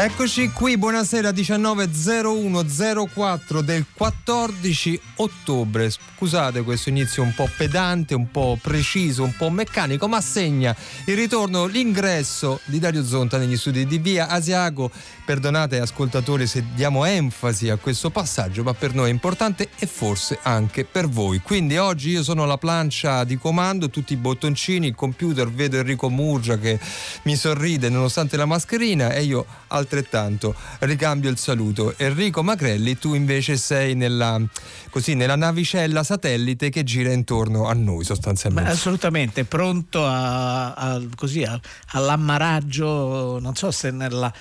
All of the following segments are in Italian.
Eccoci qui, buonasera 19.01.04 del 14 ottobre. Scusate questo inizio un po' pedante, un po' preciso, un po' meccanico, ma segna il ritorno, l'ingresso di Dario Zonta negli studi di Via Asiago. Perdonate ascoltatori se diamo enfasi a questo passaggio, ma per noi è importante e forse anche per voi. Quindi oggi io sono la plancia di comando, tutti i bottoncini, il computer, vedo Enrico Murgia che mi sorride nonostante la mascherina e io al altrettanto ricambio il saluto. Enrico Macrelli, tu invece sei nella, così, nella navicella satellite che gira intorno a noi sostanzialmente. Ma assolutamente, pronto a, a, così, a, all'ammaraggio, non so se nella,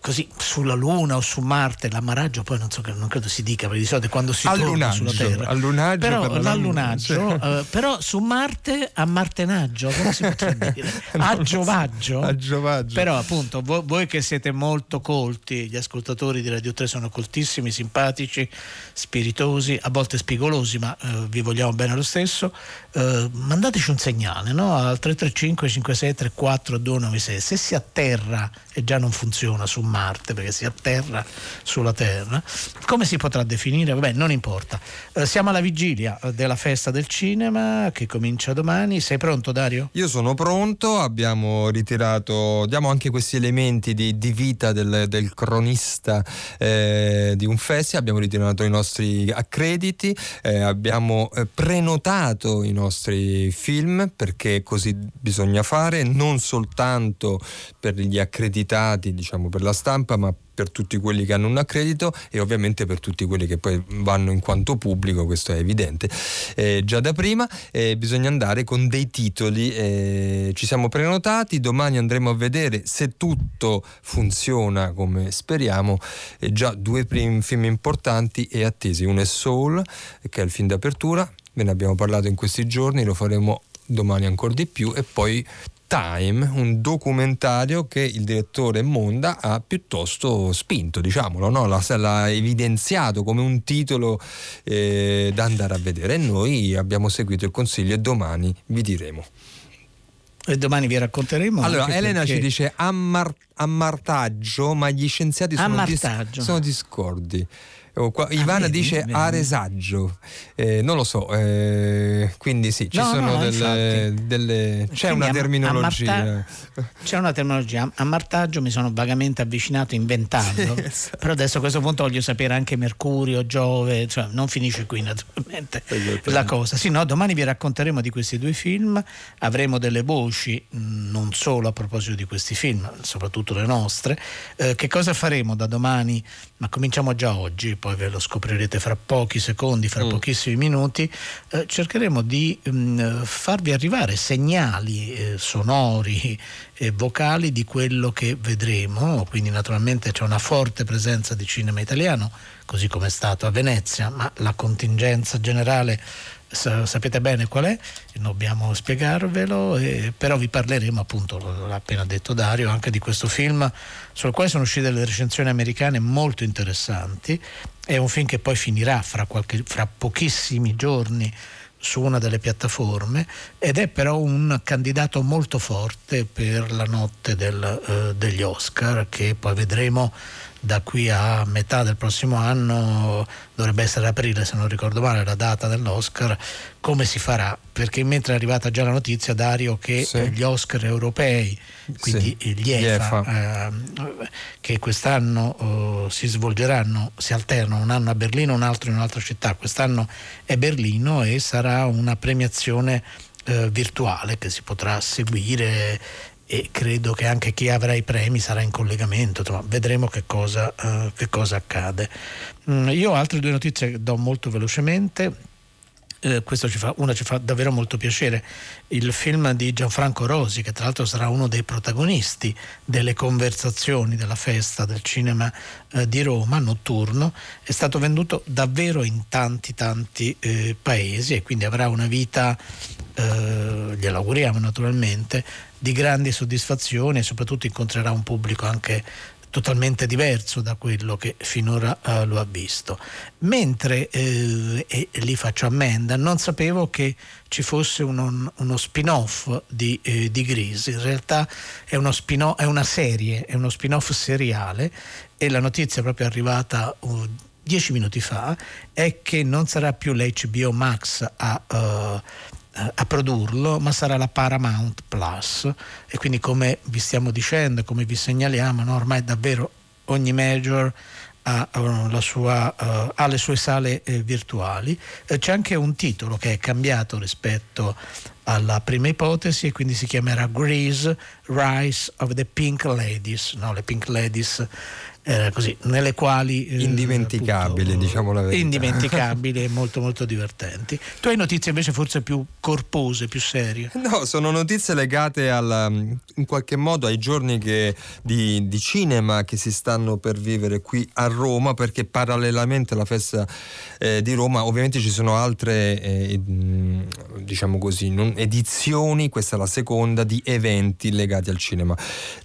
così, sulla Luna o su Marte, l'ammaraggio poi non, so, non credo si dica, perché di solito quando si torna sulla Terra. Allunaggio però, per l'allunaggio, sì. uh, però su Marte a martenaggio, come si potrebbe dire? A giovaggio. A giovaggio. Però appunto voi, voi che siete molto molto colti, gli ascoltatori di Radio 3 sono coltissimi, simpatici, spiritosi, a volte spigolosi, ma eh, vi vogliamo bene lo stesso. Eh, mandateci un segnale no? al 335 56 34 296. Se si atterra e già non funziona su Marte perché si atterra sulla Terra, come si potrà definire? Vabbè, non importa. Eh, siamo alla vigilia della festa del cinema che comincia domani. Sei pronto, Dario? Io sono pronto, abbiamo ritirato, diamo anche questi elementi di, di vita del, del cronista eh, di un festival, abbiamo ritirato i nostri accrediti, eh, abbiamo eh, prenotato i nostri film perché così bisogna fare, non soltanto per gli accreditati, diciamo per la stampa, ma per tutti quelli che hanno un accredito e ovviamente per tutti quelli che poi vanno in quanto pubblico, questo è evidente. Eh, già da prima eh, bisogna andare con dei titoli, eh, ci siamo prenotati, domani andremo a vedere se tutto funziona come speriamo, già due film importanti e attesi, uno è Soul che è il film d'apertura, ve ne abbiamo parlato in questi giorni, lo faremo domani ancora di più e poi Time, un documentario che il direttore Monda ha piuttosto spinto, diciamolo, no? l'ha, l'ha, evidenziato come un titolo eh, da andare a vedere e noi abbiamo seguito il consiglio e domani vi diremo. E domani vi racconteremo. Allora, Elena perché... ci dice ammar- ammartaggio, ma gli scienziati sono, dis- sono discordi. Oh, qua, ah, Ivana vedi, dice vedi. aresaggio, eh, non lo so, eh, quindi sì, ci no, sono no, delle, delle, c'è quindi una terminologia. Ammarta- c'è una terminologia, a martaggio mi sono vagamente avvicinato inventando, sì, esatto. però adesso a questo punto voglio sapere anche Mercurio, Giove, cioè non finisce qui naturalmente la cosa. Sì, no, domani vi racconteremo di questi due film, avremo delle voci non solo a proposito di questi film, soprattutto le nostre. Eh, che cosa faremo da domani? Ma cominciamo già oggi poi ve lo scoprirete fra pochi secondi, fra mm. pochissimi minuti, eh, cercheremo di mh, mm, farvi arrivare segnali eh, sonori e vocali di quello che vedremo, quindi naturalmente c'è una forte presenza di cinema italiano, così come è stato a Venezia, ma la contingenza generale sapete bene qual è, dobbiamo spiegarvelo, eh, però vi parleremo appunto, l'ha appena detto Dario, anche di questo film sul quale sono uscite delle recensioni americane molto interessanti, è un film che poi finirà fra, qualche, fra pochissimi giorni su una delle piattaforme ed è però un candidato molto forte per la notte del, eh, degli Oscar che poi vedremo da qui a metà del prossimo anno, dovrebbe essere aprile se non ricordo male la data dell'Oscar, come si farà? Perché mentre è arrivata già la notizia, Dario, che sì. gli Oscar europei, quindi sì. gli EFA, eh, che quest'anno eh, si svolgeranno, si alternano un anno a Berlino, un altro in un'altra città, quest'anno è Berlino e sarà una premiazione eh, virtuale che si potrà seguire e credo che anche chi avrà i premi sarà in collegamento, insomma, vedremo che cosa, uh, che cosa accade. Mm, io ho altre due notizie che do molto velocemente. Eh, questo ci fa, una ci fa davvero molto piacere, il film di Gianfranco Rosi, che tra l'altro sarà uno dei protagonisti delle conversazioni della festa del cinema eh, di Roma notturno, è stato venduto davvero in tanti tanti eh, paesi e quindi avrà una vita, eh, glielo auguriamo naturalmente, di grandi soddisfazioni e soprattutto incontrerà un pubblico anche totalmente diverso da quello che finora uh, lo ha visto. Mentre, eh, e lì faccio ammenda, non sapevo che ci fosse uno, uno spin-off di, eh, di Grease, in realtà è, è, una serie, è uno spin-off seriale e la notizia proprio arrivata uh, dieci minuti fa è che non sarà più l'HBO Max a... Uh, a produrlo, ma sarà la Paramount Plus e quindi come vi stiamo dicendo, come vi segnaliamo, no, ormai davvero ogni major ha, sua, uh, ha le sue sale eh, virtuali. Eh, c'è anche un titolo che è cambiato rispetto alla prima ipotesi e quindi si chiamerà Grease Rise of the Pink Ladies, no, le Pink Ladies eh, così, nelle quali... Eh, indimenticabili, appunto, diciamo la verità. Indimenticabili e molto molto divertenti. Tu hai notizie invece forse più corpose, più serie? No, sono notizie legate alla, in qualche modo ai giorni che, di, di, cinema che si stanno per vivere qui a Roma, perché parallelamente alla festa eh, di Roma ovviamente ci sono altre, eh, diciamo così, non, edizioni, questa è la seconda, di eventi legati al cinema.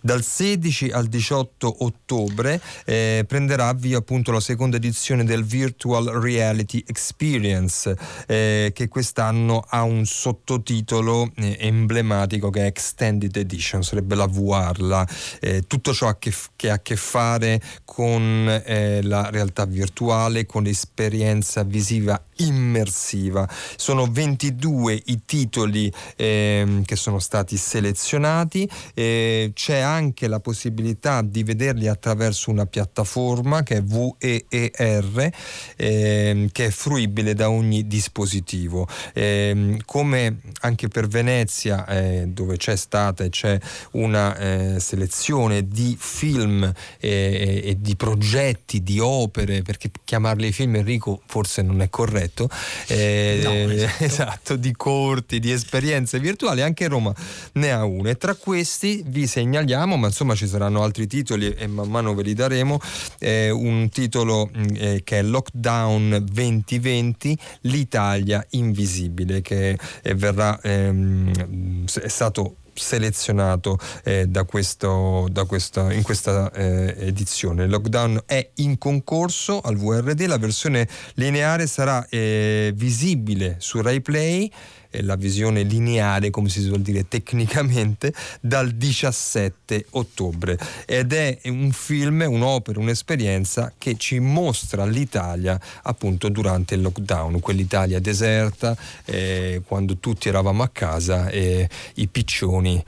Dal 16 al 18 ottobre eh, prenderà avvio appunto la seconda edizione del Virtual Reality Experience eh, che quest'anno ha un sottotitolo eh, emblematico che è Extended Edition, sarebbe la VR, la, eh, tutto ciò che, che, ha a che fare con eh, la realtà virtuale, con l'esperienza visiva immersiva. Sono 22 i titoli eh, che sono stati selezionati, eh, c'è anche la possibilità di vederli attraverso una piattaforma che è VEER, eh, che è fruibile da ogni dispositivo. Ehm, come anche per Venezia, eh, dove c'è stata e c'è una eh, selezione di film e di progetti, di opere, perché chiamarli film Enrico forse non è corretto detto, eh, no, esatto. esatto. di corti, di esperienze virtuali, anche Roma ne ha una e tra questi vi segnaliamo, ma insomma ci saranno altri titoli e man mano ve li daremo, eh, un titolo mm, eh, che è Lockdown 2020, l'Italia invisibile, che eh, verrà, ehm, è stato selezionato eh, da questo, da questo, in questa eh, edizione. Lockdown è in concorso al VRD, la versione lineare sarà eh, visibile su RaiPlay la visione lineare, come si suol dire tecnicamente, dal 17 ottobre. Ed è un film, un'opera, un'esperienza che ci mostra l'Italia appunto durante il lockdown, quell'Italia deserta, eh, quando tutti eravamo a casa e i piccioni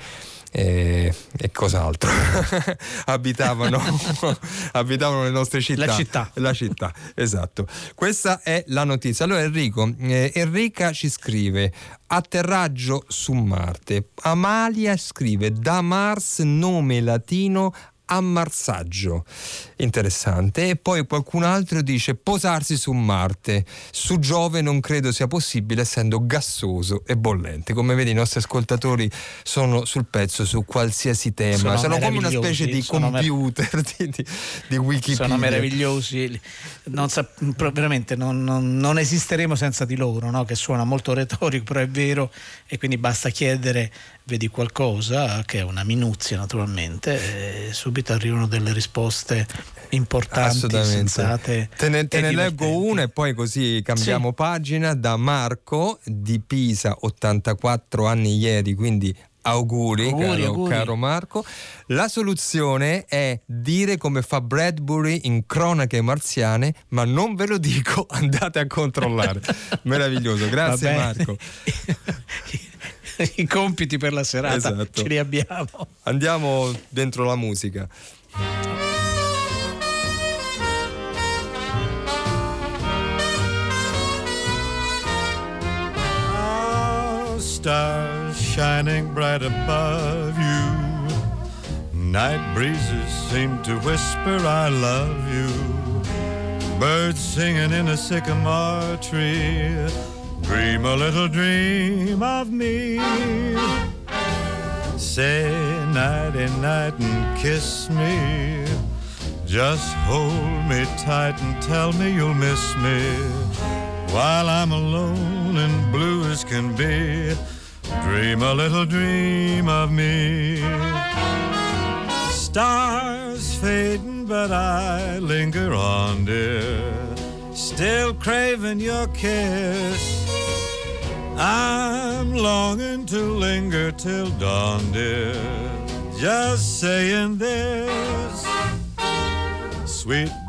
e, e cos'altro? Abitavano, abitavano le nostre città. La città. La città esatto. Questa è la notizia. Allora Enrico eh, Enrica ci scrive atterraggio su Marte Amalia scrive da Mars nome latino ammarsaggio. Interessante. E poi qualcun altro dice posarsi su Marte. Su Giove non credo sia possibile essendo gassoso e bollente. Come vedi i nostri ascoltatori sono sul pezzo su qualsiasi tema. Sono, sono come una specie di computer mer- di, di, di, Wikipedia. Sono meravigliosi. Non sa- veramente non, non, non, esisteremo senza di loro, no? che suona molto retorico, però è vero e quindi basta chiedere vedi qualcosa che è una minuzia naturalmente e subito arrivano delle risposte importanti, sensate. Te ne, te ne leggo una e poi così cambiamo sì. pagina da Marco di Pisa, 84 anni ieri, quindi Auguri, auguri, caro, auguri, caro, Marco. La soluzione è dire come fa Bradbury in Cronache Marziane, ma non ve lo dico, andate a controllare. Meraviglioso, grazie Marco. i compiti per la serata esatto. ce li abbiamo. Andiamo dentro la musica. Stars shining bright above you. Night breezes seem to whisper, I love you. Birds singing in a sycamore tree. Dream a little dream of me. Say nighty night and kiss me. Just hold me tight and tell me you'll miss me while I'm alone and blue as can be. Dream a little dream of me. Stars fading, but I linger on, dear. Still craving your kiss. I'm longing to linger till dawn, dear. Just saying this. Sweet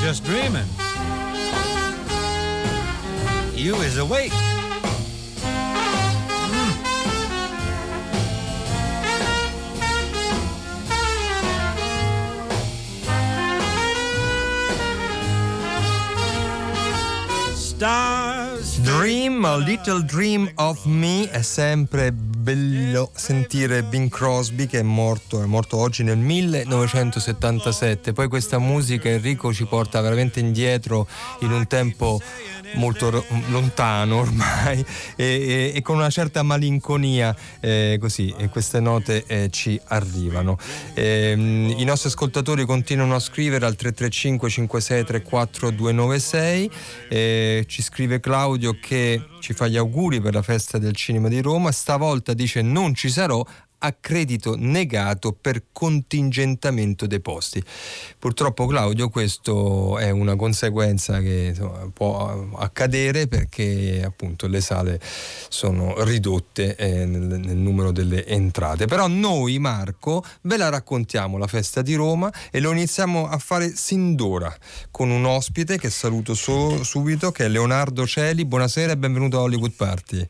Just dreaming. You is awake. Stars Dream, a little dream of me è sempre bello sentire Bing Crosby che è morto, è morto oggi nel 1977. Poi questa musica Enrico ci porta veramente indietro in un tempo molto ro- lontano ormai e, e- e con una certa malinconia eh, così e queste note eh, ci arrivano. Ehm, I nostri ascoltatori continuano a scrivere al 335 56 34 296 eh, ci scrive Claudio che ci fa gli auguri per la festa del cinema di Roma, stavolta dice non ci sarò a credito negato per contingentamento dei posti. Purtroppo Claudio questo è una conseguenza che insomma, può accadere perché appunto le sale sono ridotte eh, nel, nel numero delle entrate. Però noi Marco ve la raccontiamo la festa di Roma e lo iniziamo a fare sin d'ora con un ospite che saluto so- subito che è Leonardo Celi. Buonasera e benvenuto a Hollywood Party.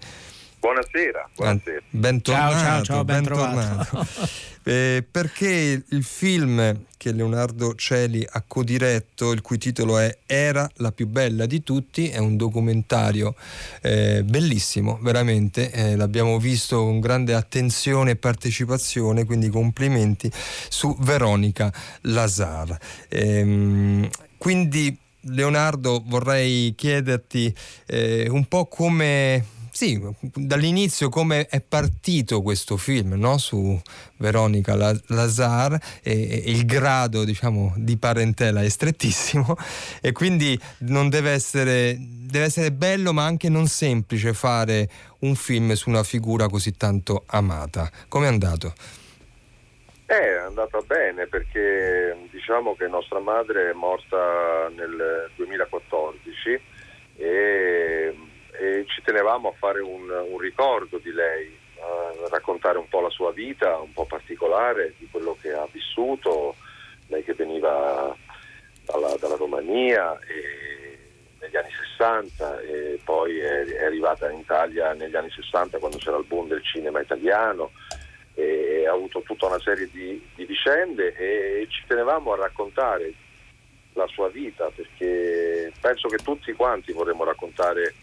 Buonasera, buonasera. Bentornato, Ciao, ciao, ciao, ben bentornato. Eh, perché il film che Leonardo Celi ha codiretto, il cui titolo è Era la più bella di tutti, è un documentario eh, bellissimo, veramente, eh, l'abbiamo visto con grande attenzione e partecipazione, quindi complimenti su Veronica Lazar. Ehm, quindi Leonardo vorrei chiederti eh, un po' come sì, dall'inizio come è partito questo film no? su Veronica Lazar e, il grado diciamo, di parentela è strettissimo e quindi non deve essere, deve essere bello ma anche non semplice fare un film su una figura così tanto amata. Come è andato? Eh, è andata bene perché diciamo che nostra madre è morta nel 2014 e e ci tenevamo a fare un, un ricordo di lei, a raccontare un po' la sua vita, un po' particolare di quello che ha vissuto, lei che veniva dalla, dalla Romania negli anni 60 e poi è, è, arrivata in Italia negli anni 60 quando c'era il boom del cinema italiano e ha avuto tutta una serie di, di vicende e ci tenevamo a raccontare la sua vita perché penso che tutti quanti vorremmo raccontare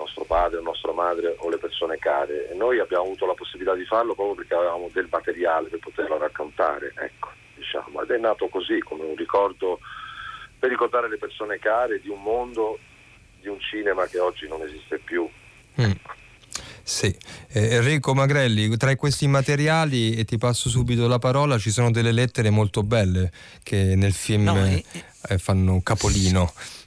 nostro padre, nostra madre o le persone care e noi abbiamo avuto la possibilità di farlo proprio perché avevamo del materiale per poterlo raccontare, ecco, diciamo, ed è nato così come un ricordo per ricordare le persone care di un mondo, di un cinema che oggi non esiste più. Mm. Sì, eh, Enrico Magrelli, tra questi materiali, e ti passo subito la parola, ci sono delle lettere molto belle che nel film no, eh, eh, fanno capolino. Sì,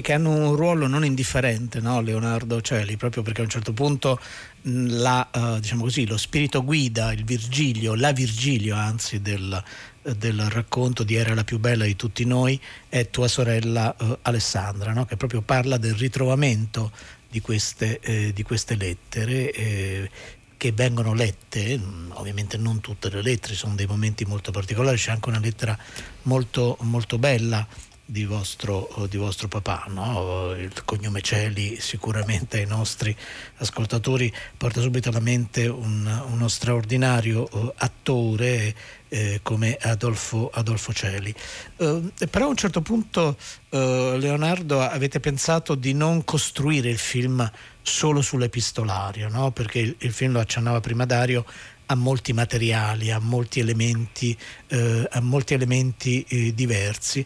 che hanno un ruolo non indifferente, no? Leonardo Celi, proprio perché a un certo punto la, uh, diciamo così, lo spirito guida, il Virgilio, la Virgilio anzi del, del, racconto di Era la più bella di tutti noi è tua sorella uh, Alessandra, no? che proprio parla del ritrovamento di queste, eh, di queste lettere. Eh, che vengono lette, mm, ovviamente non tutte le lettere, sono dei momenti molto particolari, c'è anche una lettera molto, molto bella di vostro, di vostro papà, no? il cognome Celi sicuramente ai nostri ascoltatori porta subito alla mente un, uno straordinario uh, attore eh, come Adolfo, Adolfo Celi. Uh, però a un certo punto, uh, Leonardo, avete pensato di non costruire il film solo sull'epistolario, no? perché il, il film lo accennava prima Dario, ha molti materiali, ha molti elementi, eh, ha molti elementi eh, diversi.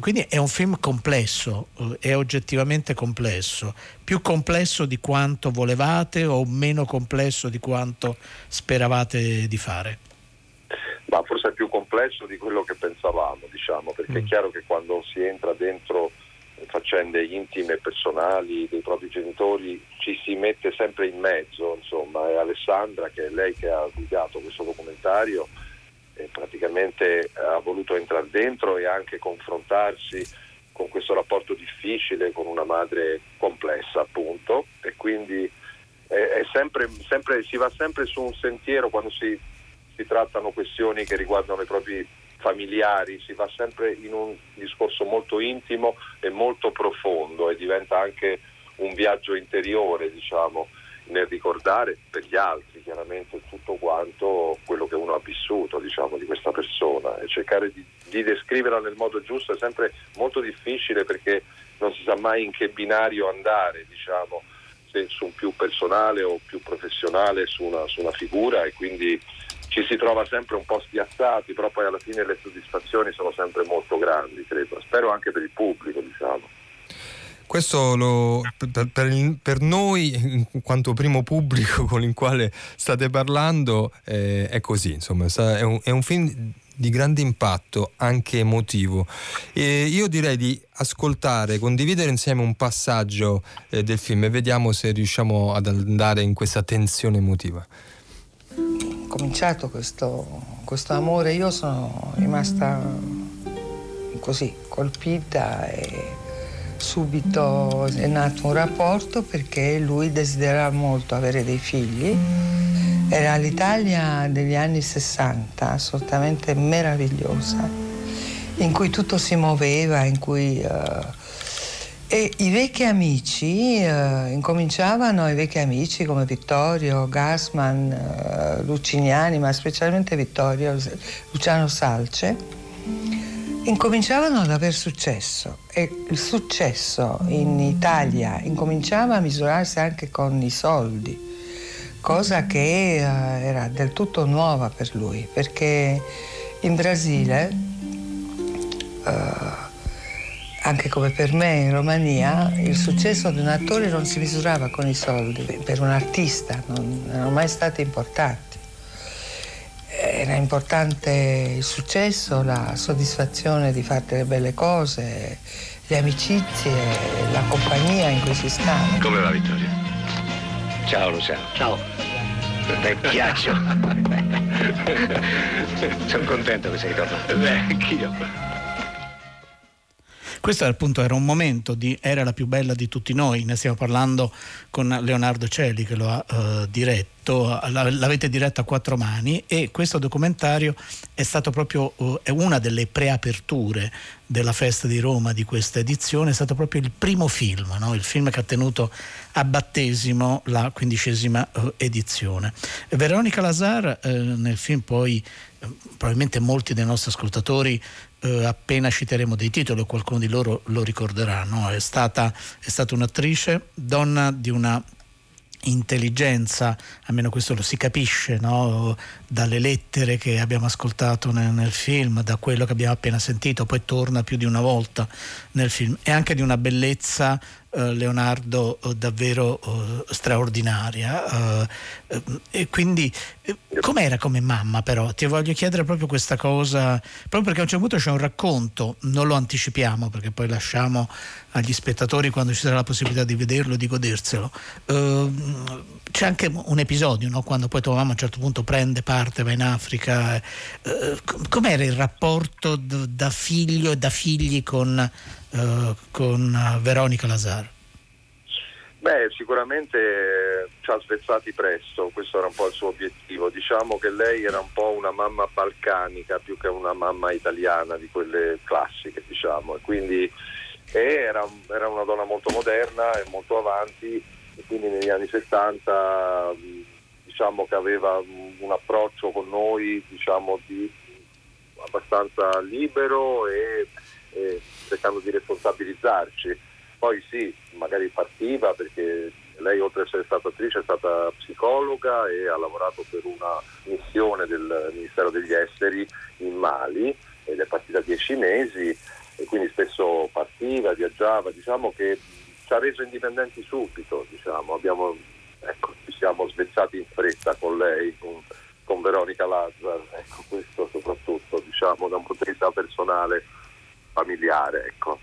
Quindi è un film complesso, eh, è oggettivamente complesso, più complesso di quanto volevate o meno complesso di quanto speravate di fare? Ma forse è più complesso di quello che pensavamo, diciamo, perché mm. è chiaro che quando si entra dentro faccende intime e personali dei propri genitori ci si mette sempre in mezzo, insomma, e Alessandra, che è lei che ha guidato questo documentario, praticamente ha voluto entrare dentro e anche confrontarsi con questo rapporto difficile con una madre complessa, appunto, e quindi è, è sempre, sempre, si va sempre su un sentiero quando si, si trattano questioni che riguardano i propri familiari, si va sempre in un discorso molto intimo e molto profondo e diventa anche un viaggio interiore, diciamo, nel ricordare per gli altri chiaramente tutto quanto quello che uno ha vissuto diciamo, di questa persona e cercare di, di descriverla nel modo giusto è sempre molto difficile perché non si sa mai in che binario andare, diciamo, se su un più personale o più professionale su una, su una figura e quindi ci si trova sempre un po' spiazzati, però poi alla fine le soddisfazioni sono sempre molto grandi, credo. Spero anche per il pubblico, diciamo. Questo lo, per, per, per, noi, in quanto primo pubblico con il quale state parlando, eh, è così. Insomma, è un, è un film di grande impatto anche emotivo. E io direi di ascoltare, condividere insieme un passaggio eh, del film e vediamo se riusciamo ad andare in questa tensione emotiva cominciato questo, questo amore, io sono rimasta così colpita e subito è nato un rapporto perché lui desiderava molto avere dei figli. Era l'Italia degli anni 60, assolutamente meravigliosa, in cui tutto si muoveva, in cui uh, e i vecchi amici, eh, incominciavano i vecchi amici come Vittorio, Gassman, eh, Luciniani, ma specialmente Vittorio, Luciano Salce, incominciavano ad aver successo e il successo in Italia incominciava a misurarsi anche con i soldi, cosa che eh, era del tutto nuova per lui, perché in Brasile eh, anche come per me in Romania, il successo di un attore non si misurava con i soldi, per un artista non erano mai stati importanti. Era importante il successo, la soddisfazione di fare delle belle cose, le amicizie, la compagnia in cui si stava. Come va Vittorio? Ciao Luciano. Ciao. Ti piaccio. Sono contento che sei tornato. Beh, anch'io. Questo appunto era un momento di Era la più bella di tutti noi, ne stiamo parlando con Leonardo Celi che lo ha uh, diretto, l'avete diretto a quattro mani e questo documentario è stato proprio uh, è una delle preaperture della festa di Roma di questa edizione, è stato proprio il primo film, no? il film che ha tenuto a battesimo la quindicesima uh, edizione. Veronica Lazar nel film poi probabilmente molti dei nostri ascoltatori eh, appena citeremo dei titoli qualcuno di loro lo ricorderà, no? è, stata, è stata un'attrice, donna di una intelligenza, almeno questo lo si capisce no? dalle lettere che abbiamo ascoltato nel, nel, film, da quello che abbiamo appena sentito, poi torna più di una volta nel film, e anche di una bellezza Leonardo eh, davvero eh, straordinaria. e quindi com'era come mamma però? Ti voglio chiedere proprio questa cosa, proprio perché a un certo punto c'è un racconto, non lo anticipiamo perché poi lasciamo agli spettatori quando ci sarà la possibilità di vederlo, di goderselo. c'è anche un episodio no? quando poi tua mamma a un certo punto prende parte, va in Africa. com'era il rapporto da figlio e da figli con uh, con Veronica Lazar? Beh, sicuramente ci ha svezzati presto, questo era un po' il suo obiettivo. Diciamo che lei era un po' una mamma balcanica più che una mamma italiana di quelle classiche, diciamo, e quindi era, era, una donna molto moderna e molto avanti, e quindi negli anni 70 diciamo che aveva un approccio con noi diciamo, di, abbastanza libero e, e cercando di responsabilizzarci. Poi sì, magari partiva perché lei oltre ad essere stata attrice è stata psicologa e ha lavorato per una missione del Ministero degli Esteri in Mali ed è partita dieci mesi e quindi spesso partiva, viaggiava, diciamo che ci ha reso indipendenti subito, diciamo. Abbiamo, ecco, ci siamo svezzati in fretta con lei, con, con Veronica Lazzar, ecco, questo soprattutto diciamo, da un punto di vista personale, familiare. Ecco.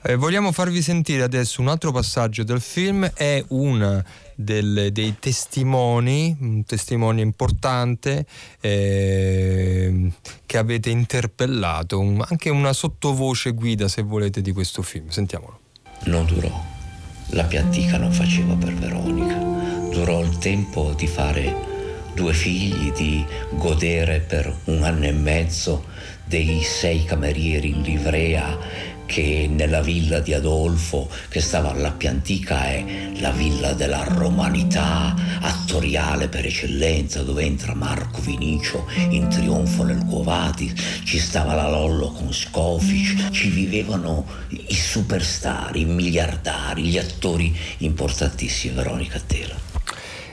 Eh, vogliamo farvi sentire adesso un altro passaggio del film, è una del, dei testimoni, un testimone importante eh, che avete interpellato, un, anche una sottovoce guida se volete di questo film. Sentiamolo. Non durò, la piantica non faceva per Veronica, durò il tempo di fare due figli, di godere per un anno e mezzo dei sei camerieri in livrea che nella villa di Adolfo, che stava alla più antica, è la villa della romanità attoriale per eccellenza, dove entra Marco Vinicio in trionfo nel Covati, ci stava la Lollo con Scofic, ci vivevano i superstar, i miliardari, gli attori importantissimi, Veronica Tela.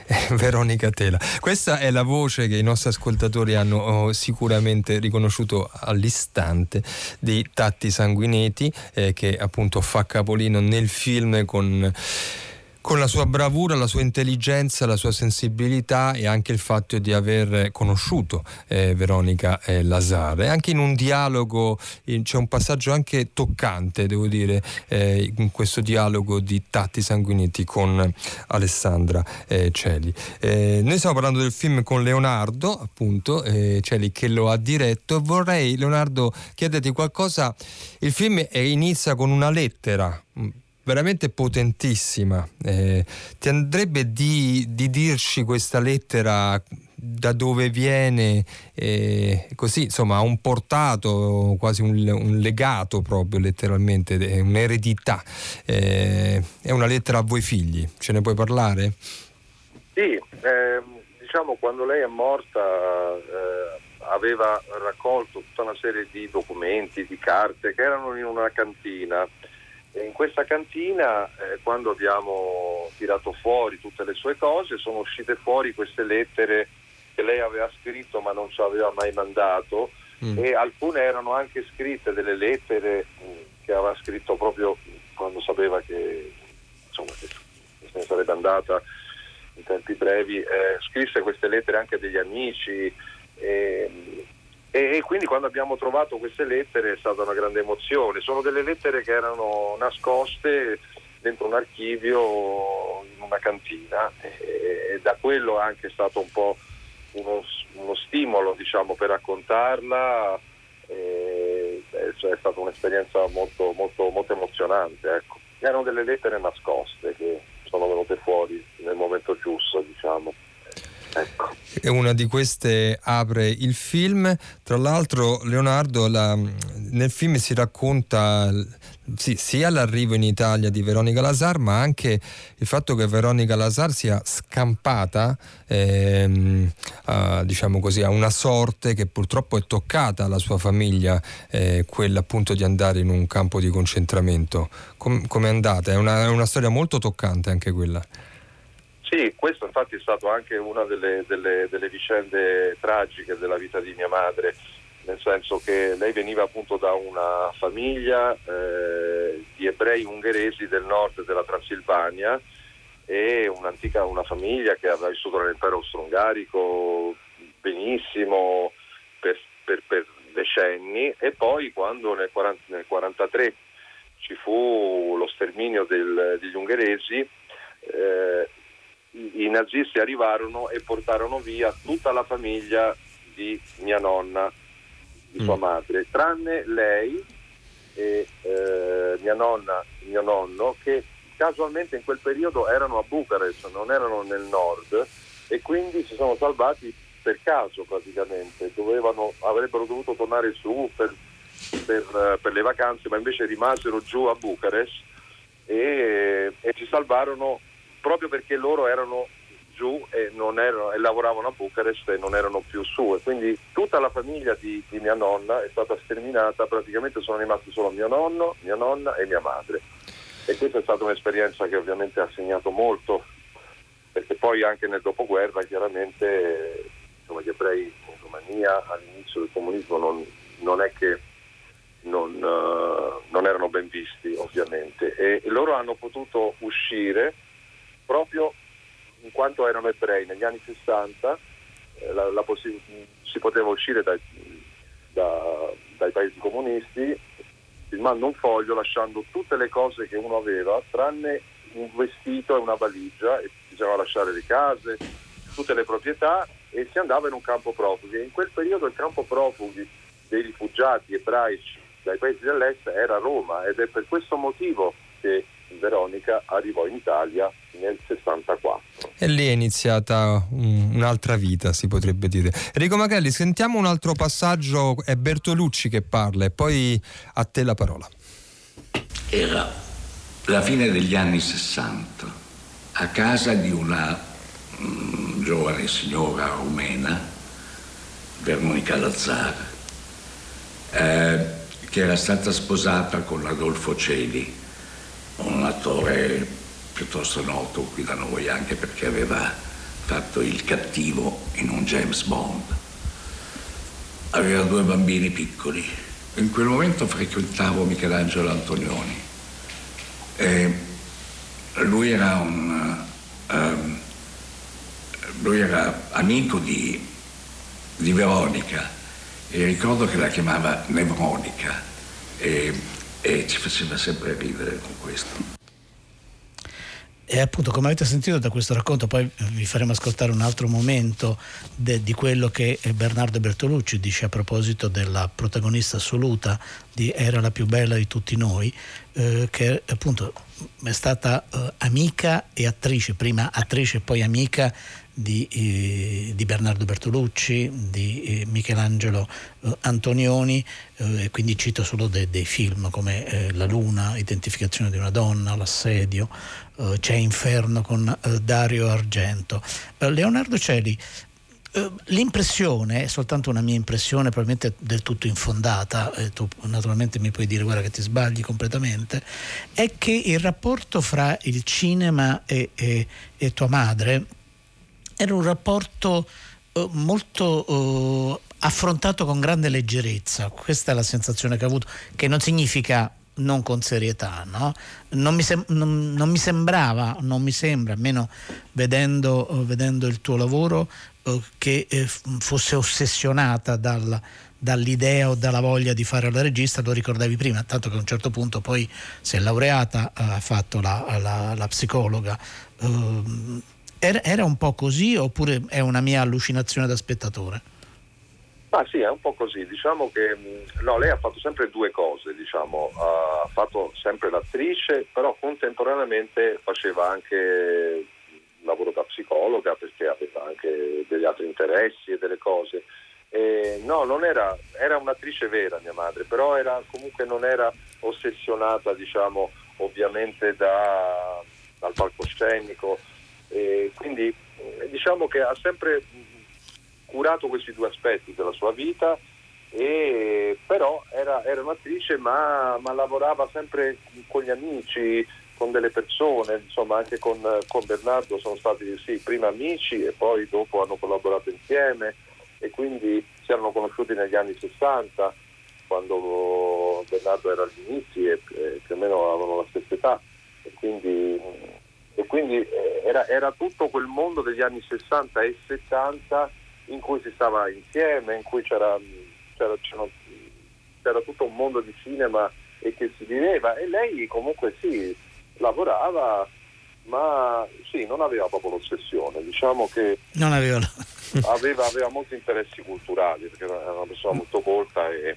Veronica Tela. Questa è la voce che i nostri ascoltatori hanno oh, sicuramente riconosciuto all'istante di Tatti Sanguineti, eh, che appunto fa capolino nel film con con la sua bravura, la sua intelligenza, la sua sensibilità e anche il fatto di aver conosciuto eh, Veronica eh, Lazar. anche in un dialogo, in, c'è un passaggio anche toccante, devo dire, eh, in questo dialogo di Tatti Sanguinetti con Alessandra eh, Celi. Eh, noi stiamo parlando del film con Leonardo, appunto, eh, Celi che lo ha diretto. Vorrei, Leonardo, chiederti qualcosa. Il film inizia con una lettera veramente potentissima. Eh, ti andrebbe di, di, dirci questa lettera da dove viene, eh, così insomma ha un portato, quasi un, un legato proprio letteralmente, un'eredità. Eh, è una lettera a voi figli, ce ne puoi parlare? Sì, ehm, diciamo quando lei è morta eh, aveva raccolto tutta una serie di documenti, di carte che erano in una cantina in questa cantina, eh, quando abbiamo tirato fuori tutte le sue cose, sono uscite fuori queste lettere che lei aveva scritto ma non ci aveva mai mandato mm. e alcune erano anche scritte delle lettere mm, che aveva scritto proprio quando sapeva che, insomma, che se ne sarebbe andata in tempi brevi. Eh, scrisse queste lettere anche degli amici. E, e, quindi quando abbiamo trovato queste lettere è stata una grande emozione. Sono delle lettere che erano nascoste dentro un archivio in una cantina e, da quello è anche stato un po' uno, uno stimolo diciamo, per raccontarla. E, cioè, è stata un'esperienza molto, molto, molto emozionante. Ecco. Erano delle lettere nascoste che sono venute fuori nel momento giusto, diciamo. Ecco. Una di queste apre il film. Tra l'altro, Leonardo, la, nel film si racconta sì, sia l'arrivo in Italia di Veronica Lazar, ma anche il fatto che Veronica Lazar sia scampata ehm, a, diciamo così, a una sorte che purtroppo è toccata alla sua famiglia, eh, quella appunto di andare in un campo di concentramento. Com- è andata? È una, è una storia molto toccante anche quella. Sì, questo infatti è stato anche una delle, delle, delle, vicende tragiche della vita di mia madre, nel senso che lei veniva appunto da una famiglia eh, di ebrei ungheresi del nord della Transilvania e un'antica una famiglia che aveva vissuto nell'impero austro-ungarico benissimo per, per, per, decenni e poi quando nel 1943 ci fu lo sterminio del, degli ungheresi eh, i nazisti arrivarono e portarono via tutta la famiglia di mia nonna, di sua mm. madre, tranne lei e eh, mia nonna, mio nonno, che casualmente in quel periodo erano a Bucarest, non erano nel nord e quindi si sono salvati per caso praticamente, Dovevano, avrebbero dovuto tornare su per, per, eh, per, le vacanze, ma invece rimasero giù a Bucarest e, e si salvarono proprio perché loro erano giù e, erano, e, lavoravano a Bucarest e non erano più su. E quindi tutta la famiglia di, di, mia nonna è stata sterminata, praticamente sono rimasti solo mio nonno, mia nonna e mia madre. E questa è stata un'esperienza che ovviamente ha segnato molto perché poi anche nel dopoguerra chiaramente insomma, gli ebrei in Romania all'inizio del comunismo non, non è che non, uh, non, erano ben visti ovviamente. E, e loro hanno potuto uscire proprio in quanto erano ebrei negli anni 60 eh, la, la possi- si poteva uscire dai, da, dai paesi comunisti firmando un foglio lasciando tutte le cose che uno aveva tranne un vestito e una valigia e bisognava lasciare le case, tutte le proprietà e si andava in un campo profughi. In quel periodo il campo profughi dei rifugiati ebraici dai paesi dell'est era Roma ed è per questo motivo che Veronica arrivò in Italia nel 64. E lì è iniziata un'altra vita, si potrebbe dire. Enrico Machelli, sentiamo un altro passaggio, è Bertolucci che parla e poi a te la parola. Era la fine degli anni 60, a casa di una mm, giovane signora rumena, Veronica Lazzar, eh, che era stata sposata con Adolfo Celi, un attore piuttosto noto qui da noi anche perché aveva fatto il cattivo in un James Bond. Aveva due bambini piccoli. In quel momento frequentavo Michelangelo Antonioni. E lui era un... Um, lui era amico di, di Veronica e ricordo che la chiamava Nevronica e, e ci faceva sempre ridere con questo. E appunto, come avete sentito da questo racconto, poi vi faremo ascoltare un altro momento de, di quello che Bernardo Bertolucci dice a proposito della protagonista assoluta di Era la più bella di tutti noi, eh, che appunto è stata eh, amica e attrice, prima attrice e poi amica di, eh, di, Bernardo Bertolucci, di eh, Michelangelo eh, Antonioni, eh, e quindi cito solo de, dei film come eh, La Luna, Identificazione di una donna, L'assedio, C'è Inferno con Dario Argento. Leonardo Celi, L'impressione, è soltanto una mia impressione, probabilmente del tutto infondata, tu naturalmente mi puoi dire guarda che ti sbagli completamente, è che il rapporto fra il cinema e, e, e tua madre era un rapporto eh, molto eh, affrontato con grande leggerezza, questa è la sensazione che ho avuto, che non significa non con serietà, no? non, mi sem- non, non, mi sembrava, non mi sembra, almeno vedendo, uh, vedendo il tuo lavoro, uh, che eh, fosse ossessionata dal, dall'idea o dalla voglia di fare la regista, lo ricordavi prima, tanto che a un certo punto poi si è laureata, ha fatto la, la, la psicologa. Uh, era, un po' così oppure è una mia allucinazione da spettatore? Ah sì, è un po' così, diciamo che mm, no, lei ha fatto sempre due cose, diciamo. ha fatto sempre l'attrice, però contemporaneamente faceva anche lavoro da psicologa perché aveva anche degli altri interessi e delle cose. E no, non era, era un'attrice vera mia madre, però era, comunque non era ossessionata, diciamo, ovviamente da, dal palcoscenico e quindi eh, diciamo che ha sempre curato questi due aspetti della sua vita, e, però era, era un'attrice ma, ma, lavorava sempre con gli amici, con delle persone, insomma anche con, con Bernardo sono stati sì, prima amici e poi dopo hanno collaborato insieme e quindi si erano conosciuti negli anni 60 quando Bernardo era agli inizi e, e più o meno avevano la stessa età. E quindi e quindi eh, era, era, tutto quel mondo degli anni 60 e 70 in cui si stava insieme, in cui c'era, c'era, c'era, c'era tutto un mondo di cinema e che si viveva. E lei comunque sì, lavorava ma sì, non aveva proprio l'ossessione, diciamo che aveva... aveva, aveva, molti interessi culturali perché era una persona molto colta e,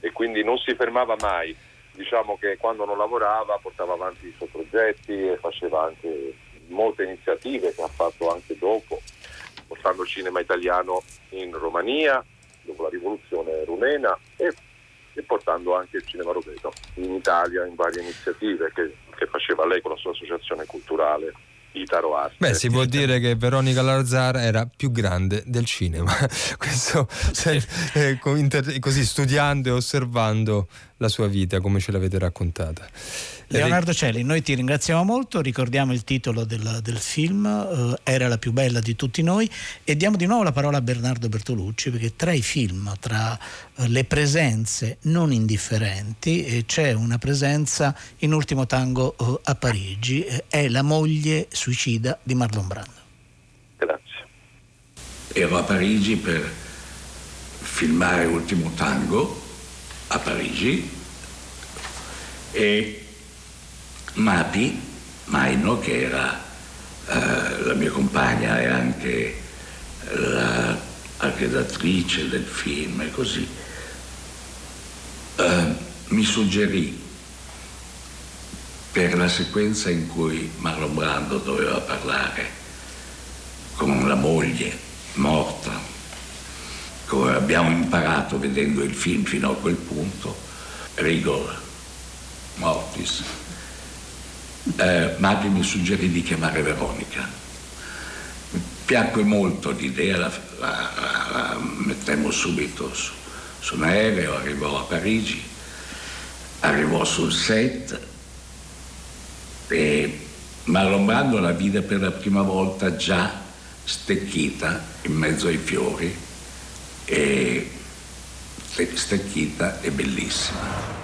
e quindi non si fermava mai diciamo che quando non lavorava portava avanti i suoi progetti e faceva anche molte iniziative che ha fatto anche dopo, portando il cinema italiano in Romania, dopo la rivoluzione rumena e, e portando anche il cinema europeo in Italia in varie iniziative che, che faceva lei con la sua associazione culturale Itaro Arte. Beh, si può dire che Veronica Larzar era più grande del cinema, questo se, eh, così studiando e osservando la sua vita come ce l'avete raccontata. Leonardo Celli, noi ti ringraziamo molto, ricordiamo il titolo del, del film, eh, Era la più bella di tutti noi e diamo di nuovo la parola a Bernardo Bertolucci perché tra i film, tra eh, le presenze non indifferenti eh, c'è una presenza in Ultimo Tango eh, a Parigi, eh, è la moglie suicida di Marlon Brando. Grazie. Ero a Parigi per filmare Ultimo Tango a Parigi e Mapi Maino, che era eh, la mia compagna e anche la redattrice del film e così, eh, mi suggerì per la sequenza in cui Marlon Brando doveva parlare con la moglie morta, come abbiamo imparato vedendo il film fino a quel punto, rigor mortis eh, Magri mi suggerì di chiamare Veronica. Mi piacque molto l'idea, la, la, la, la mettemmo subito su, su un aereo, arrivò a Parigi, arrivò sul set e Marlon Brando la vide per la prima volta già stecchita in mezzo ai fiori e stecchita e bellissima.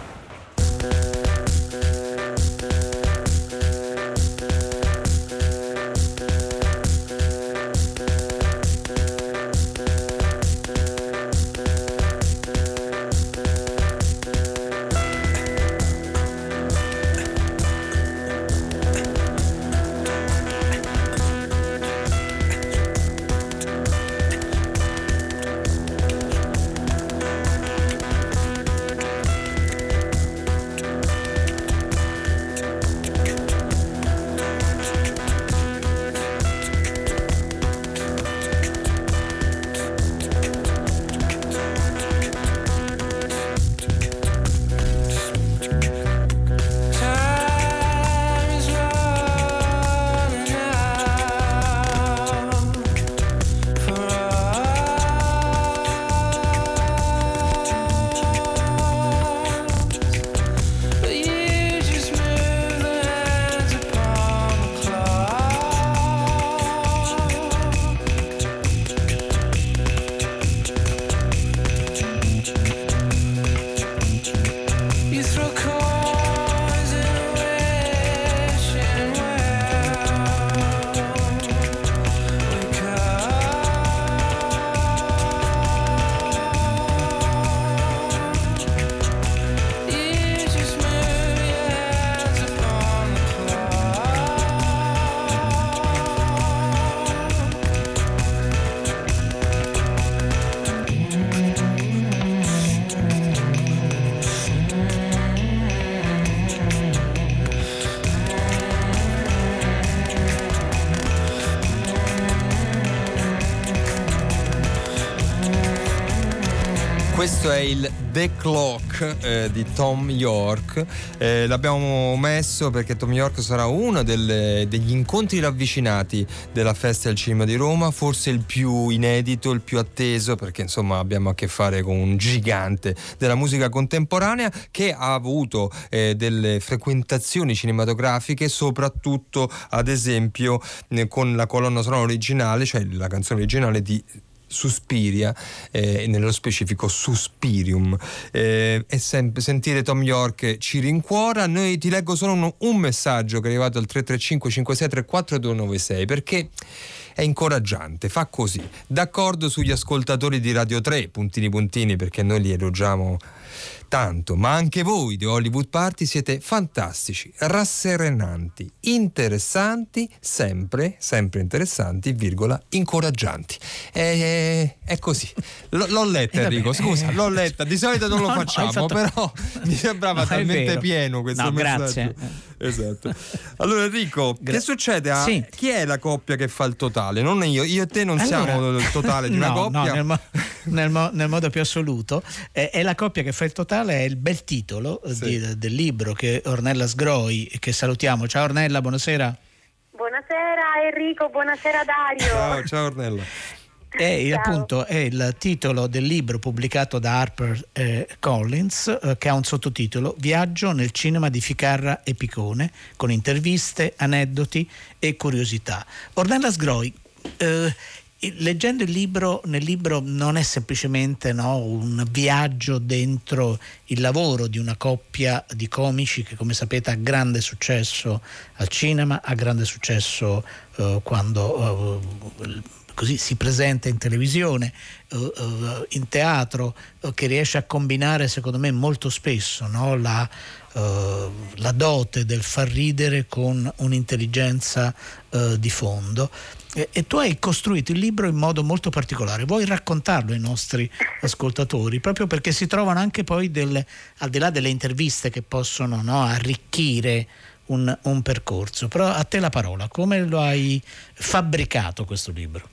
Questo è il The Clock eh, di Tom York. Eh, l'abbiamo messo perché Tom York sarà uno delle, degli incontri ravvicinati della Festa del Cinema di Roma, forse il più inedito, il più atteso, perché insomma abbiamo a che fare con un gigante della musica contemporanea che ha avuto eh, delle frequentazioni cinematografiche, soprattutto ad esempio eh, con la colonna sonora originale, cioè la canzone originale di Suspiria, eh, nello specifico Suspirium. Eh, e sempre, sentire Tom York ci rincuora. Noi ti leggo solo un, un messaggio che è arrivato al 335 5634 296 perché è incoraggiante, fa così. D'accordo sugli ascoltatori di Radio 3, puntini puntini, perché noi li elogiamo tanto, ma anche voi di Hollywood Party siete fantastici, rasserenanti, interessanti, sempre, sempre interessanti, virgola, incoraggianti. È, è così. L- l'ho letta Enrico, scusa, l'ho letta, di solito non No, lo no, facciamo, hai fatto- però mi sembrava No, talmente pieno questo No, messaggio. grazie. Esatto. Allora Enrico, che succede a Sì. chi è la coppia che fa il totale? Non io, io e te non Allora- siamo il totale di una No, coppia. no, nel, mo- nel mo- nel modo più assoluto. Eh, è la coppia che fa il totale, è il bel titolo eh, di- del libro che Ornella Sgroi, che salutiamo. Ciao Ornella, buonasera. Buonasera Enrico, buonasera Dario. Ciao, ciao Ornella. È, appunto, è il titolo del libro pubblicato da Harper eh, Collins eh, che ha un sottotitolo Viaggio nel cinema di Ficarra e Picone con interviste, aneddoti e curiosità. Ornella Sgroi, eh, leggendo il libro, nel libro non è semplicemente no, un viaggio dentro il lavoro di una coppia di comici che come sapete ha grande successo al cinema, ha grande successo eh, quando eh, così si presenta in televisione, eh, eh, in teatro, eh, che riesce a combinare secondo me molto spesso no, la, la dote del far ridere con un'intelligenza di fondo. E, e tu hai costruito il libro in modo molto particolare. Vuoi raccontarlo ai nostri ascoltatori? Proprio perché si trovano anche poi, delle, al di là delle interviste che possono no, arricchire un, un percorso. Però a te la parola, come lo hai fabbricato questo libro?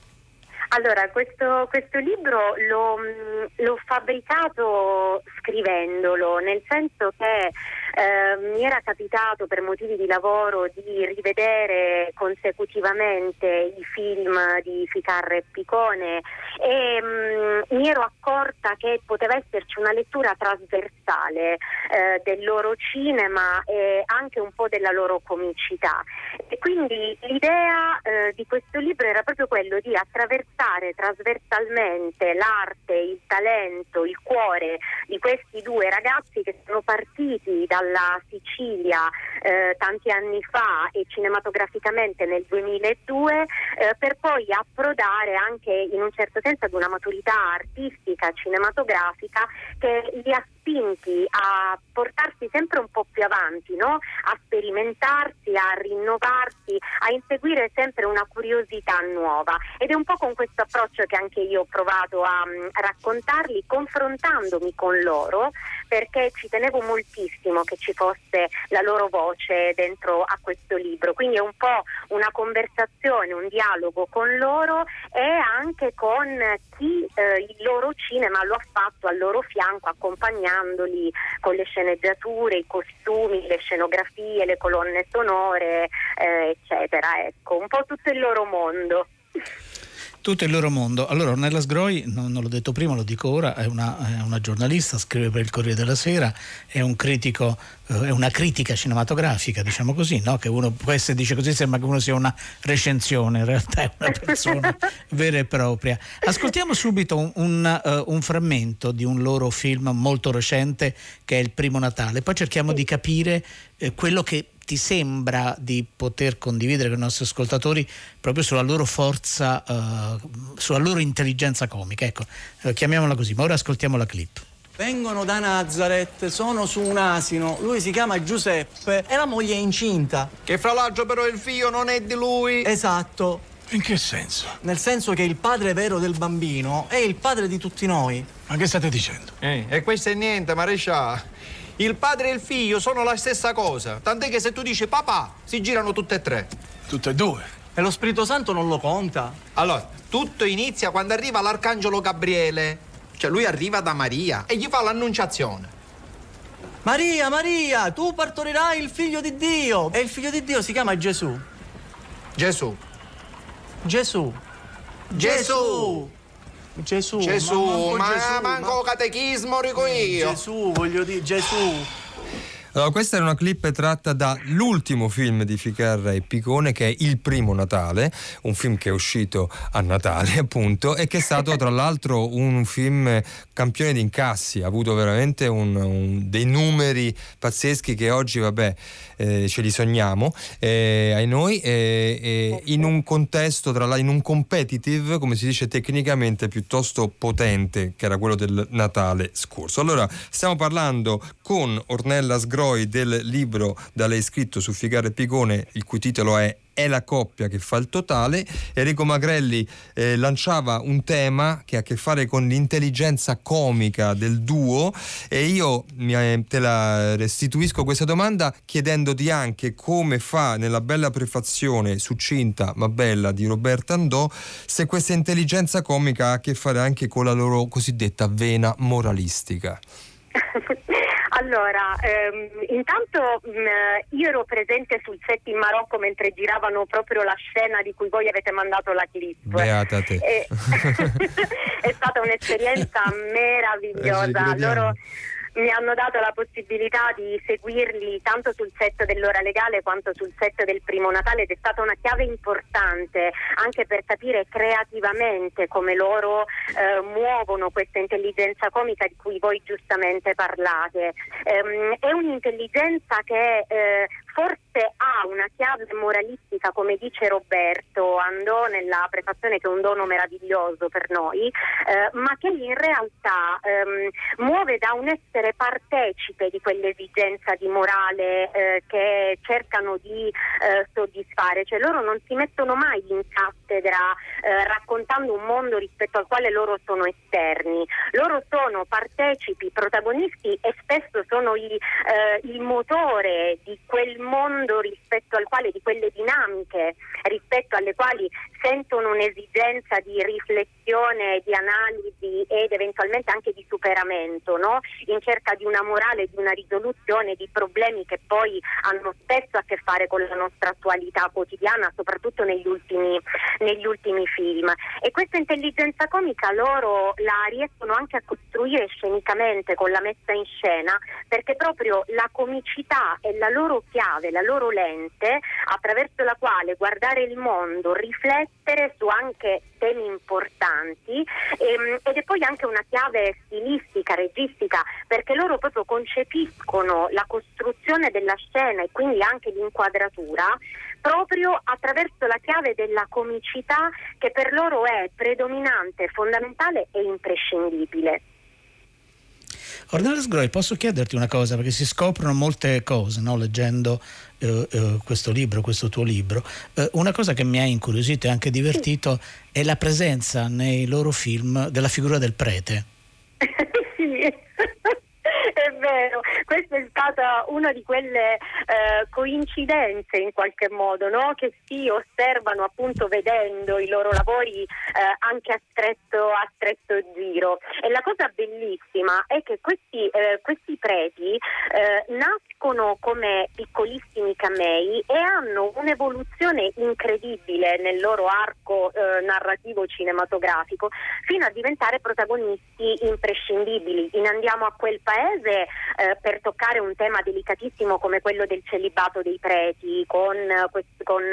Allora, questo, questo libro l'ho, mh, l'ho fabbricato scrivendolo, nel senso che eh, mi era capitato per motivi di lavoro di rivedere consecutivamente i film di Ficarra e Picone e mh, mi ero accorta che poteva esserci una lettura trasversale eh, del loro cinema e anche un po' della loro comicità. E quindi l'idea eh, di questo libro era proprio quello di attraversare trasversalmente l'arte, il talento, il cuore di questi due ragazzi che sono partiti dalla Sicilia eh, tanti anni fa e cinematograficamente nel 2002 eh, per poi approdare anche in un certo senso ad una maturità artistica, cinematografica che li ha spinti a portarsi sempre un po' più avanti, no? a sperimentarsi, a rinnovarsi, a inseguire sempre una curiosità nuova. Ed è un po' con questo approccio che anche io ho provato a, mm, raccontarli, confrontandomi con loro, perché ci tenevo moltissimo che ci fosse la loro voce dentro a questo libro. Quindi è un po' una conversazione, un dialogo con loro e anche con chi eh, il loro cinema lo ha fatto al loro fianco, accompagnandoli con le sceneggiature, i costumi, le scenografie, le colonne sonore, eh, eccetera. Ecco, un po' tutto il loro mondo. Tutto il loro mondo. Allora, Ornella Sgroi, non, non l'ho detto prima, lo dico ora, è una, è una giornalista, scrive per il Corriere della Sera, è un critico, eh, è una critica cinematografica, diciamo così, no? Che uno può essere, dice così, sembra che uno sia una recensione, in realtà è una persona vera e propria. Ascoltiamo subito un, un, eh, un frammento di un loro film molto recente che è Il primo Natale, poi cerchiamo di capire eh, quello che ti sembra di poter condividere con i nostri ascoltatori proprio sulla loro forza, eh, sulla loro intelligenza comica. Ecco, eh, chiamiamola così, ma ora ascoltiamo la clip. Vengono da Nazareth, sono su un asino, lui si chiama Giuseppe e la moglie è incinta. Che fra l'altro però il figlio non è di lui. Esatto. In che senso? Nel senso che il padre vero del bambino è il padre di tutti noi. Ma che state dicendo? Eh, e questo è niente, marescià. Il padre e il figlio sono la stessa cosa. Tant'è che se tu dici papà, si girano tutte e tre. Tutte e due. E lo Spirito Santo non lo conta. Allora, tutto inizia quando arriva l'arcangelo Gabriele. Cioè lui arriva da Maria e gli fa l'annunciazione. Maria, Maria, tu partorirai il figlio di Dio. E il figlio di Dio si chiama Gesù. Gesù. Gesù. Gesù. Gesù. Gesù, manco ma Gesù, manco catechismo rico io. Gesù, voglio dire, Gesù. Allora, questa è una clip tratta dall'ultimo film di Ficarra e Picone che è Il primo Natale, un film che è uscito a Natale appunto e che è stato tra l'altro un film campione di incassi, ha avuto veramente un, un, dei numeri pazzeschi che oggi vabbè eh, ce li sogniamo eh, ai noi eh, in un contesto tra l'altro in un competitive come si dice tecnicamente piuttosto potente che era quello del Natale scorso. Allora stiamo parlando con Ornella Sgrò eroi del libro da lei scritto su Figaro e Picone, il cui titolo è è la coppia che fa il totale. Enrico Magrelli eh, lanciava un tema che ha a che fare con l'intelligenza comica del duo e io mi, eh, te la restituisco questa domanda chiedendoti anche come fa nella bella prefazione succinta ma bella di Roberta Andò se questa intelligenza comica ha a che fare anche con la loro cosiddetta vena moralistica. Allora, ehm, intanto mh, mm, io ero presente sul set in Marocco mentre giravano proprio la scena di cui voi avete mandato la clip. Beata te. E, è stata un'esperienza meravigliosa. Loro mi hanno dato la possibilità di seguirli tanto sul set dell'ora legale quanto sul set del primo Natale ed è stata una chiave importante anche per capire creativamente come loro eh, muovono questa intelligenza comica di cui voi giustamente parlate. Ehm, è un'intelligenza che eh, forse ha una chiave moralistica, come dice Roberto, andò nella prefazione che è un dono meraviglioso per noi, eh, ma che in realtà ehm, muove da un essere partecipe di quell'esigenza di morale eh, che cercano di eh, soddisfare, cioè loro non si mettono mai in cattedra eh, raccontando un mondo rispetto al quale loro sono esterni, loro sono partecipi, protagonisti e spesso sono i, eh, il motore di quel mondo rispetto al quale, di quelle dinamiche rispetto alle quali sentono un'esigenza di riflessione, di analisi ed eventualmente anche di superamento, no? in cerca di una morale, di una risoluzione di problemi che poi hanno spesso a che fare con la nostra attualità quotidiana, soprattutto negli ultimi, negli ultimi film. E questa intelligenza comica loro la riescono anche a costruire scenicamente con la messa in scena, perché proprio la comicità è la loro chiave, la loro lente attraverso la quale guardare il mondo, riflettere su anche temi importanti ehm, ed è poi anche una chiave stilistica, registica, perché loro proprio concepiscono la costruzione della scena e quindi anche l'inquadratura proprio attraverso la chiave della comicità che per loro è predominante, fondamentale e imprescindibile. Ornella Sgroi, posso chiederti una cosa, perché si scoprono molte cose no? leggendo eh, eh, questo libro, questo tuo libro. Eh, una cosa che mi ha incuriosito e anche divertito sì. è la presenza nei loro film della figura del prete. sì è vero, questa è stata una di quelle eh, coincidenze in qualche modo no? che si osservano appunto vedendo i loro lavori eh, anche a stretto, a stretto, giro. E la cosa bellissima è che questi, eh, questi preti eh, nascono come piccolissimi camei e hanno un'evoluzione incredibile nel loro arco eh, narrativo cinematografico fino a diventare protagonisti imprescindibili. In Andiamo a quel paese eh, per toccare un tema delicatissimo come quello del celibato dei preti, con, con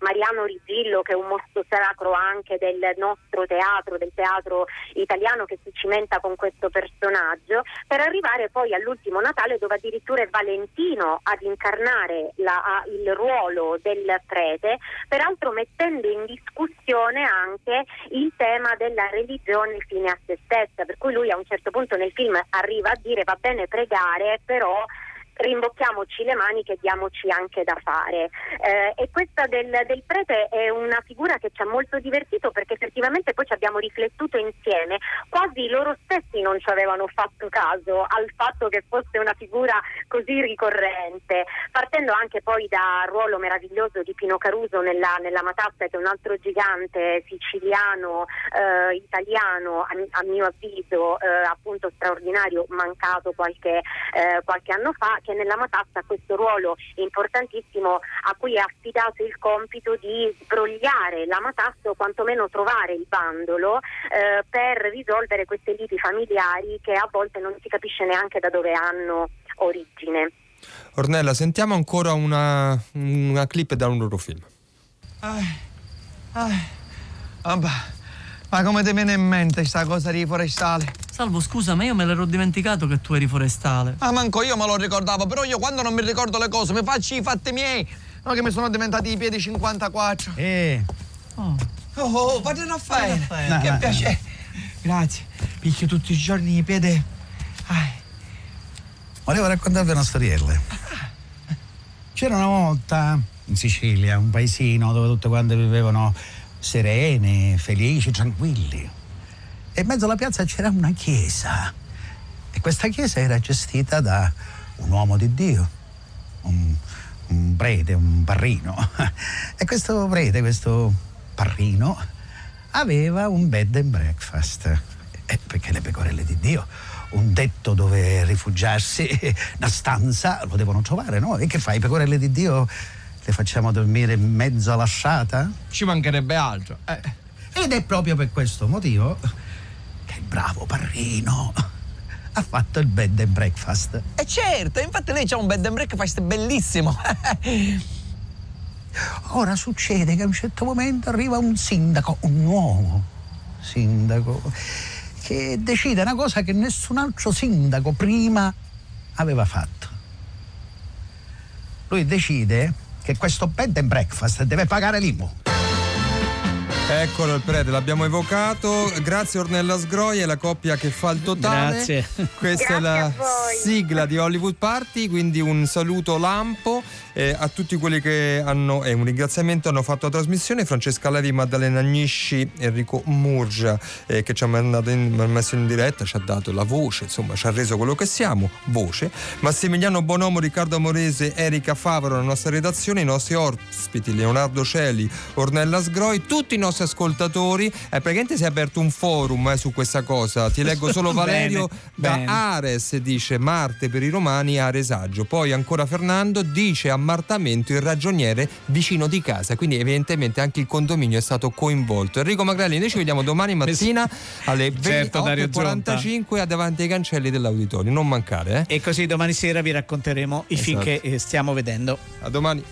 Mariano Rizzillo che è un mostro sacro anche del nostro teatro, del teatro italiano che si cimenta con questo personaggio, per arrivare poi all'ultimo Natale dove addirittura è Valentino ad incarnare la, il ruolo del prete, peraltro mettendo in discussione anche il tema della religione fine a se stessa, per cui lui a un certo punto nel film arriva a dire va bene pregare, però rimbocchiamoci le maniche e diamoci anche da fare. Eh, e questa del, del, prete è una figura che ci ha molto divertito perché effettivamente poi ci abbiamo riflettuto insieme, quasi loro stessi non ci avevano fatto caso al fatto che fosse una figura così ricorrente, partendo anche poi dal ruolo meraviglioso di Pino Caruso nella, nella Matassa, che è un altro gigante siciliano, eh, italiano, a, a, mio avviso eh, appunto straordinario, mancato qualche, eh, qualche anno fa, che nella Matassa ha questo ruolo importantissimo a cui è affidato il compito di sbrogliare la Matassa o quantomeno trovare il bandolo eh, per risolvere queste liti familiari che a volte non si capisce neanche da dove hanno origine. Ornella, sentiamo ancora una, una clip da un loro film. Ah, ah, vabbè. Ma come ti viene in mente sta cosa di forestale? Salvo, scusa, ma io me l'ero dimenticato che tu eri forestale. Ah, manco io me lo ricordavo, però io quando non mi ricordo le cose mi faccio i fatti miei. No, che mi sono diventati i piedi 54. Eh. Oh, oh, oh padre Raffaele. No, che no, piacere. Grazie. Picchio tutti i giorni i piedi. Volevo raccontarvi una storiella. C'era una volta in Sicilia un paesino dove tutte quante vivevano serene, felici, tranquilli. E in mezzo alla piazza c'era una chiesa. E questa chiesa era gestita da un uomo di Dio, un, un prete, un parrino. E questo prete, questo parrino, aveva un bed and breakfast. Eh, perché le pecorelle di Dio un tetto dove rifugiarsi, una stanza, lo devono trovare, no? E che fai? Pecorelle di Dio le facciamo dormire mezzo lasciata? Ci mancherebbe altro. Eh. Ed è proprio per questo motivo il bravo Parrino ha fatto il bed and breakfast. E certo, infatti lei c'ha un bed and breakfast bellissimo. Ora succede che a un certo momento arriva un sindaco, un nuovo sindaco, che decide una cosa che nessun altro sindaco prima aveva fatto. Lui decide che questo bed and breakfast deve pagare l'IMU. Eccolo il prete, l'abbiamo evocato. Grazie Ornella Sgroia, la coppia che fa il totale. Grazie. Questa è la sigla di Hollywood Party, quindi un saluto lampo eh, a tutti quelli che hanno, e un ringraziamento hanno fatto la trasmissione, Francesca Levi, Maddalena Agnisci, Enrico Murgia eh, che ci ha mandato in, messo in diretta, ci ha dato la voce, insomma ci ha reso quello che siamo, voce. Massimiliano Bonomo, Riccardo Amorese, Erika Favaro, la nostra redazione, i nostri ospiti, Leonardo Celi, Ornella Sgroi, tutti i nostri ascoltatori. Eh, praticamente si è aperto un forum eh, su questa cosa. Ti leggo solo Valerio Bene, da bene. Ares, dice Marte per i romani, Aresaggio. Poi ancora Fernando dice ammartamento il ragioniere vicino di casa. Quindi evidentemente anche il condominio è stato coinvolto. Enrico Magrelli, noi ci vediamo domani mattina alle Certo, Dario Zonta. 20.45 davanti ai cancelli dell'auditorio. Non mancare, eh? E così domani sera vi racconteremo i film Esatto. che eh, stiamo vedendo. A domani.